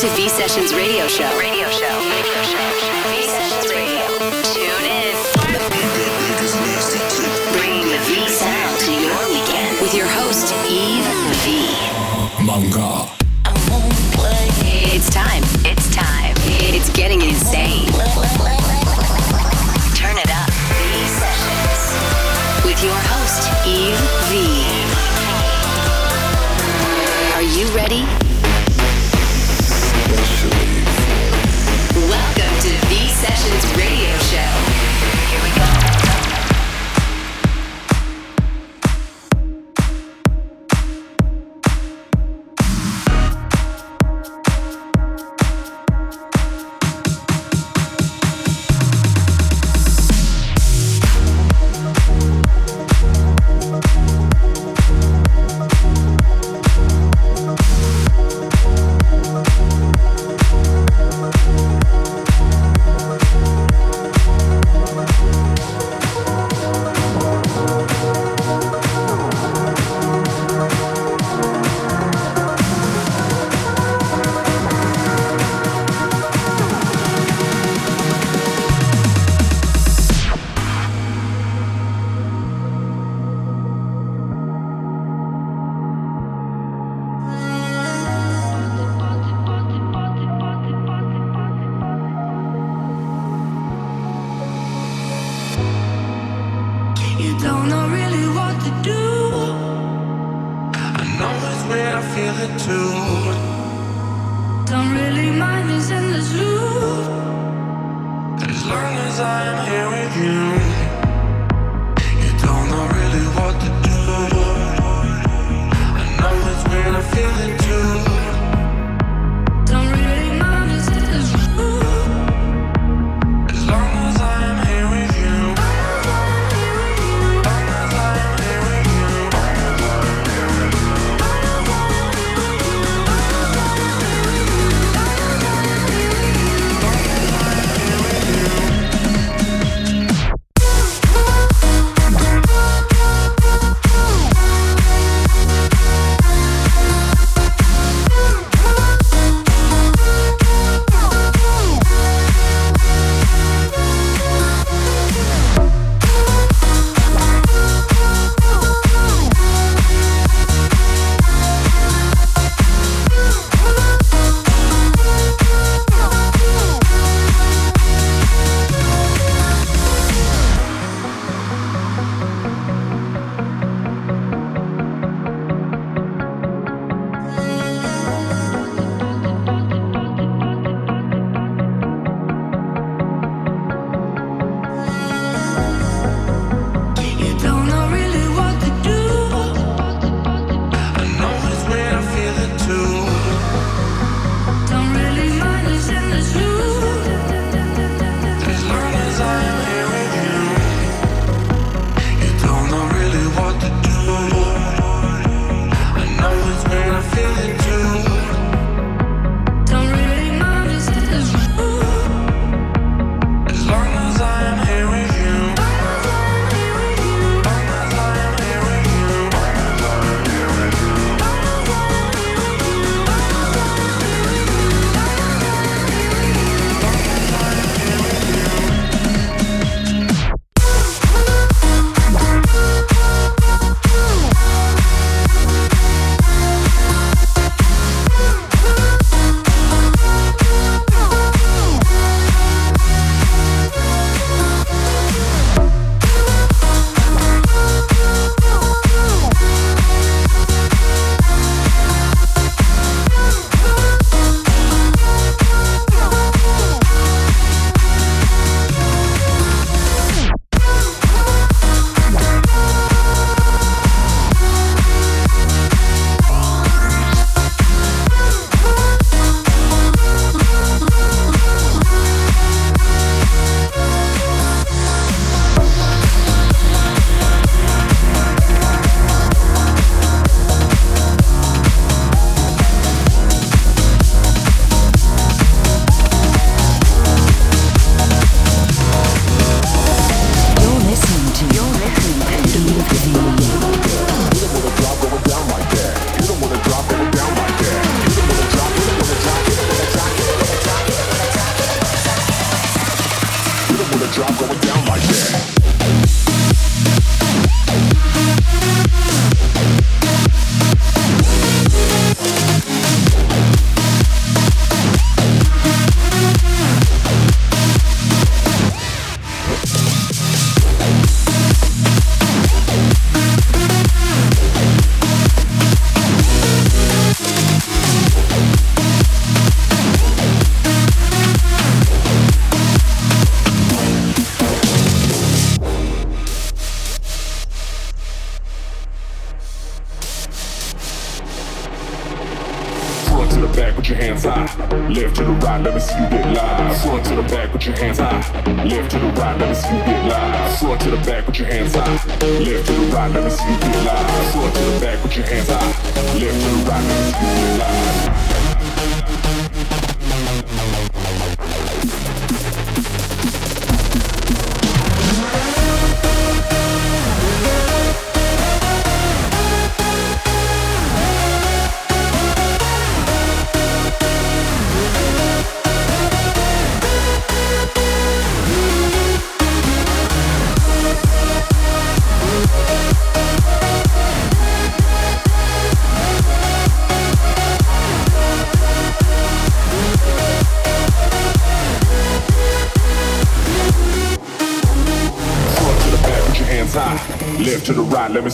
to V Sessions Radio Show. Radio Show. Radio Show. V Sessions Radio. Tune in. Bringing the V sound to your weekend with your host, Eve V. Manga. Where I feel it too. Don't really mind this endless loop. As long as I am here with you, you don't know really what to do. I know it's where I feel it too.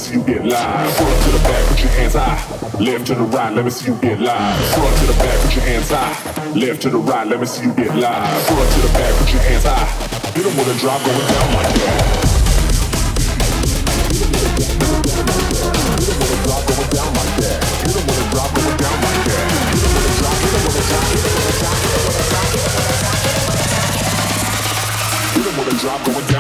See you get live. Front to the back, put your hands high. Left to the right, let me see you get live. Front to the back, put your hands high. Left to the right, let me see you get live. Front to the back, put your hands high. You don't wanna drop going down like that. Drop going down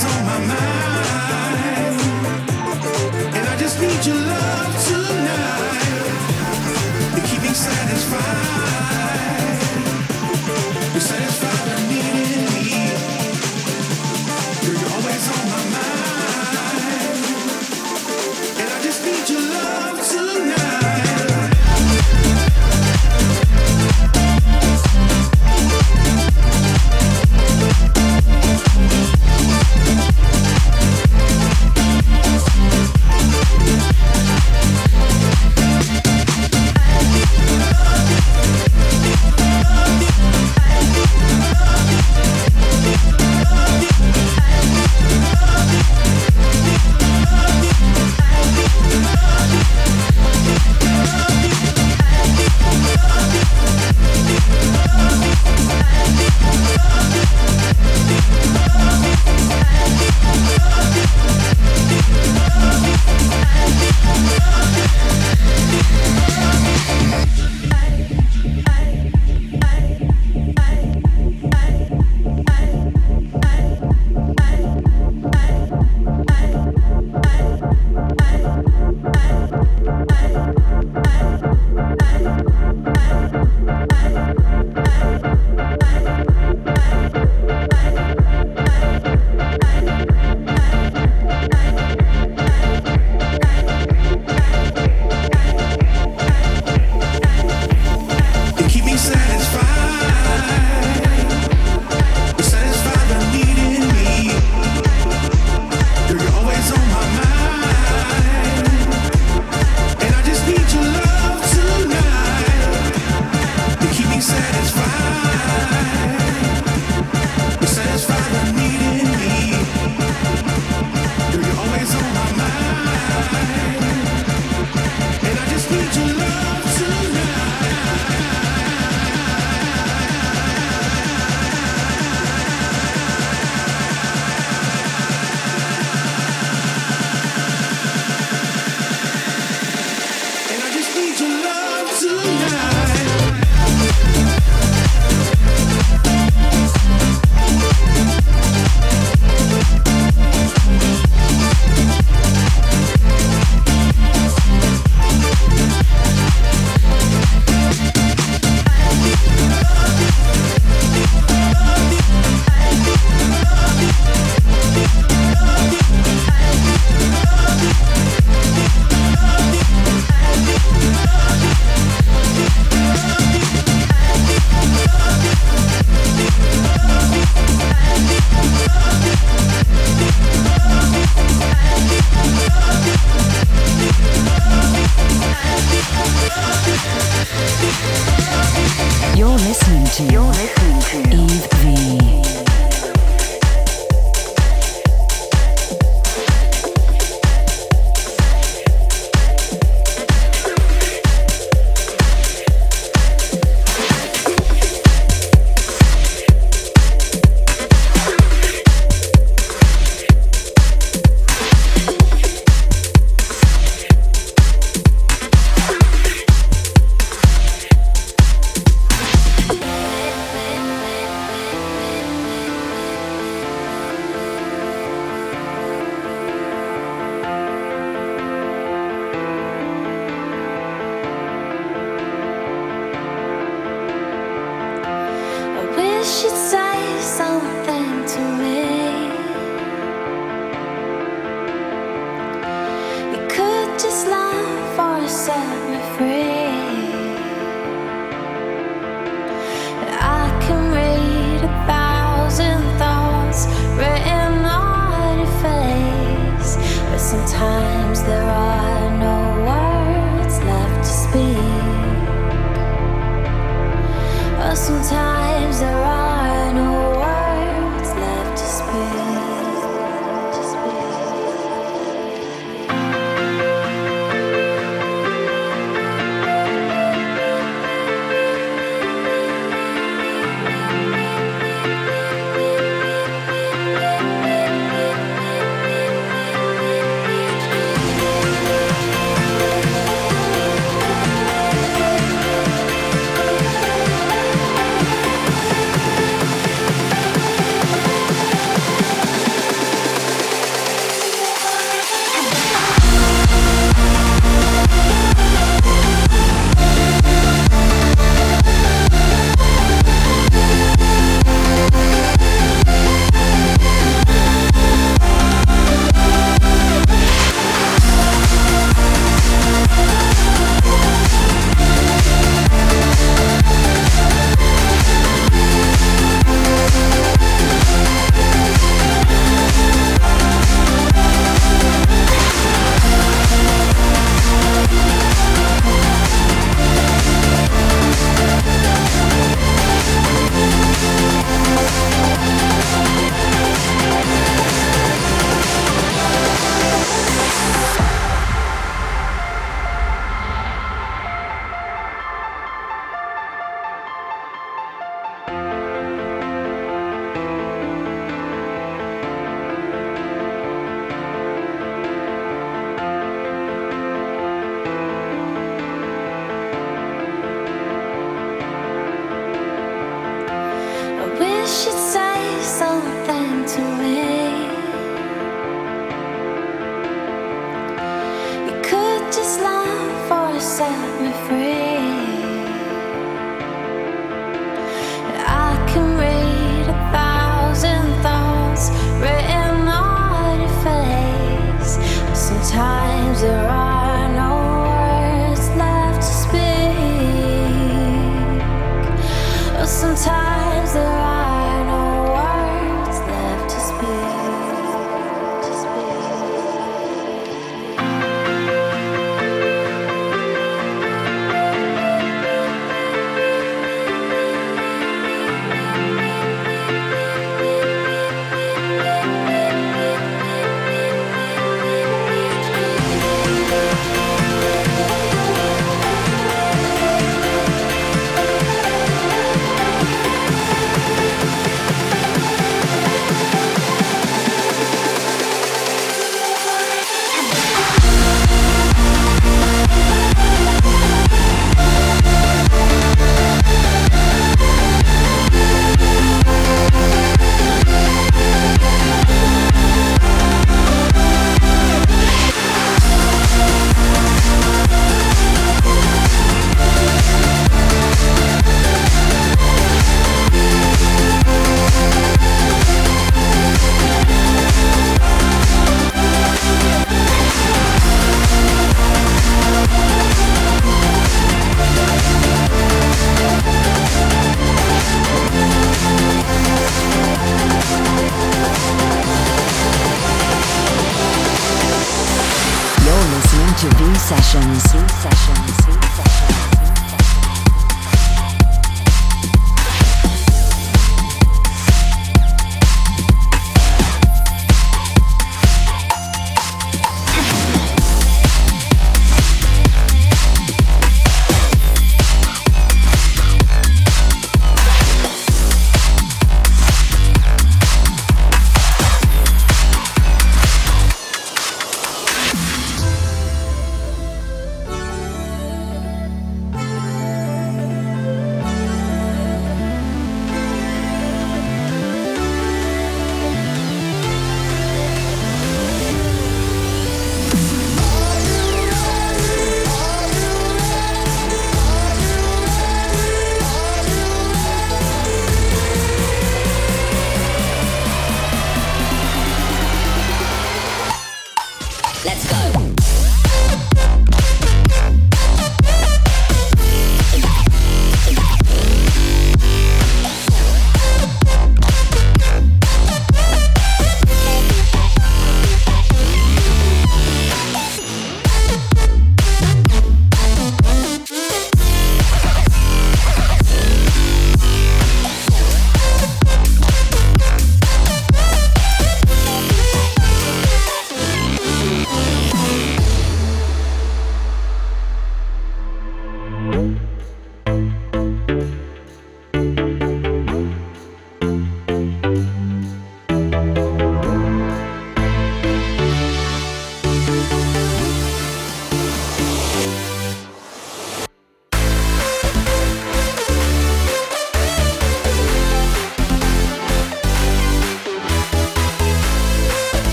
Tonight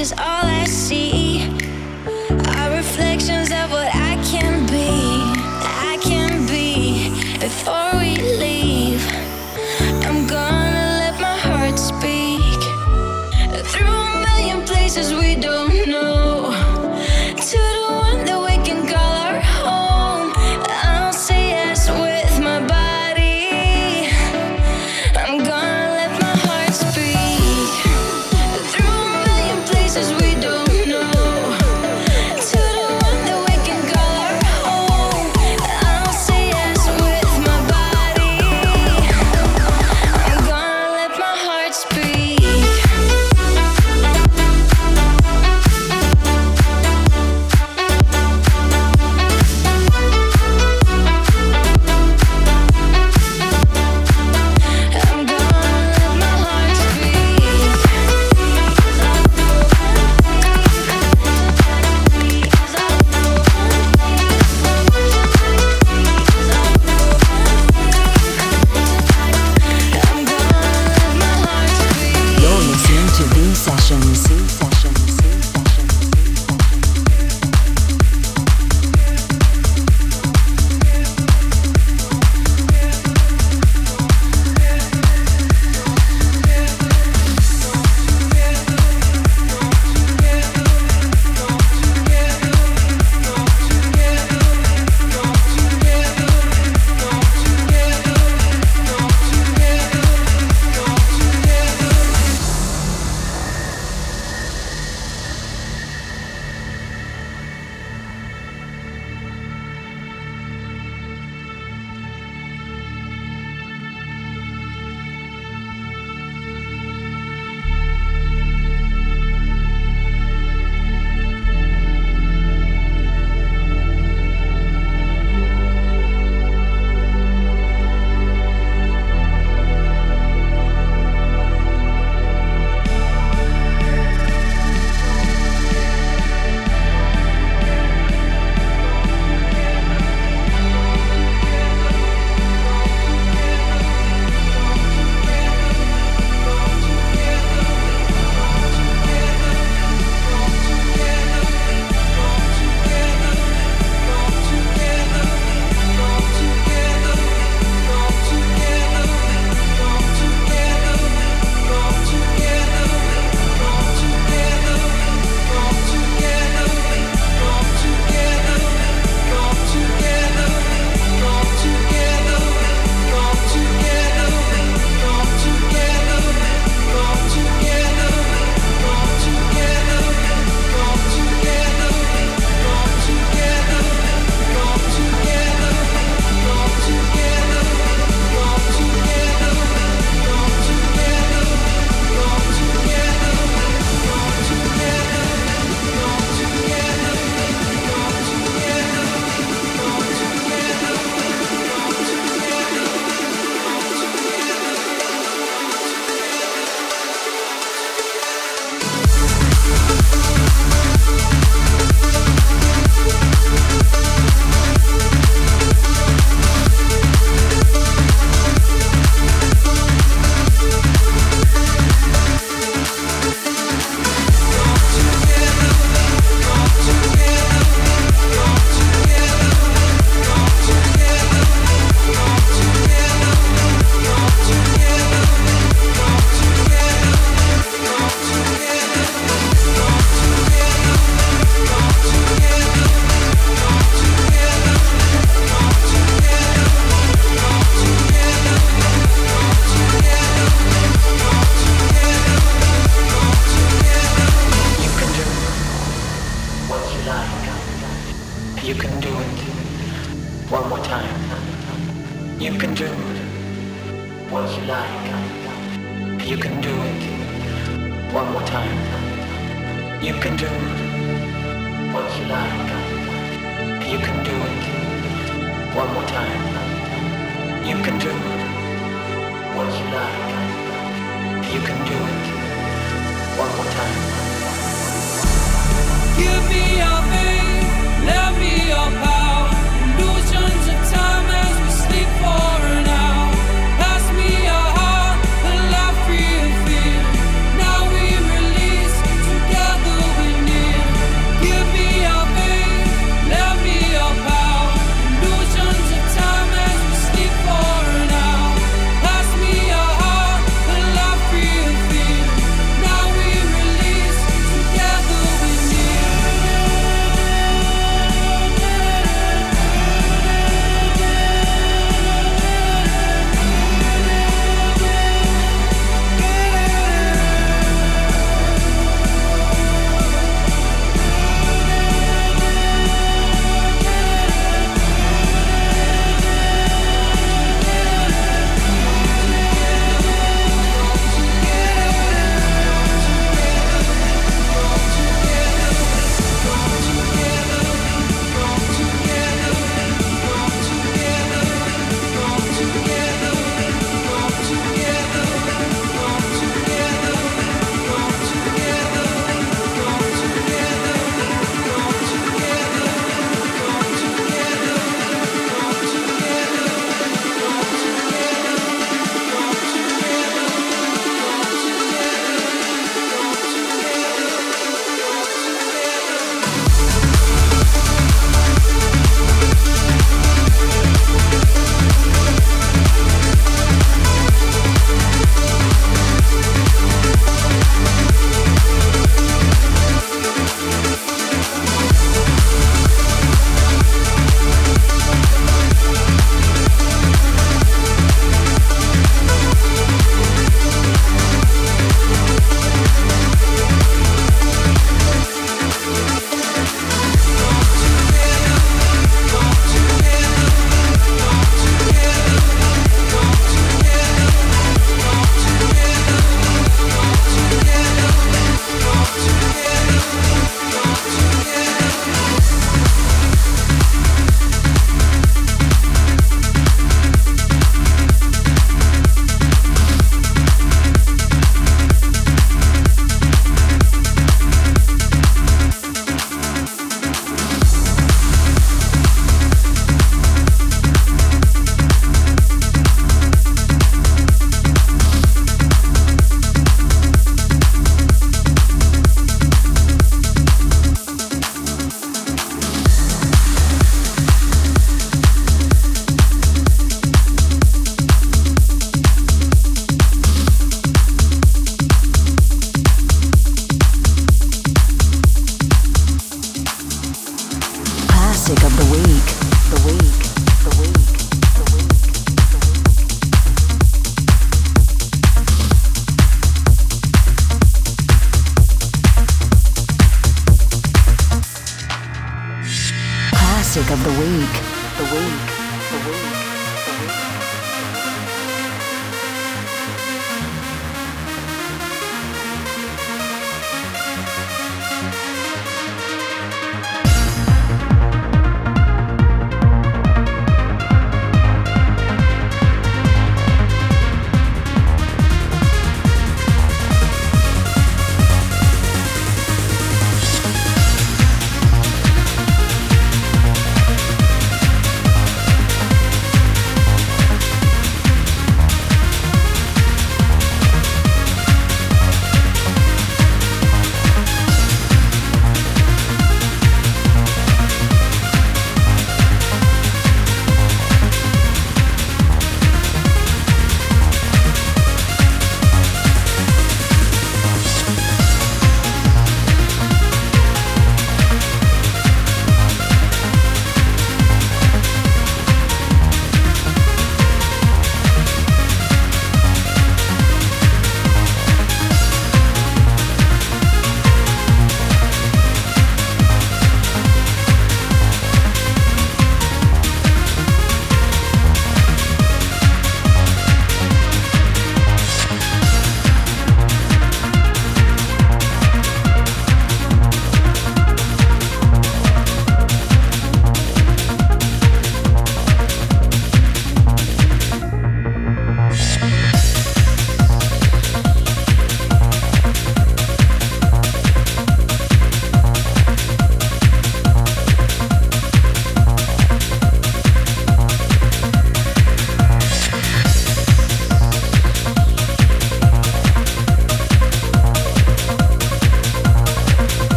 is all I see.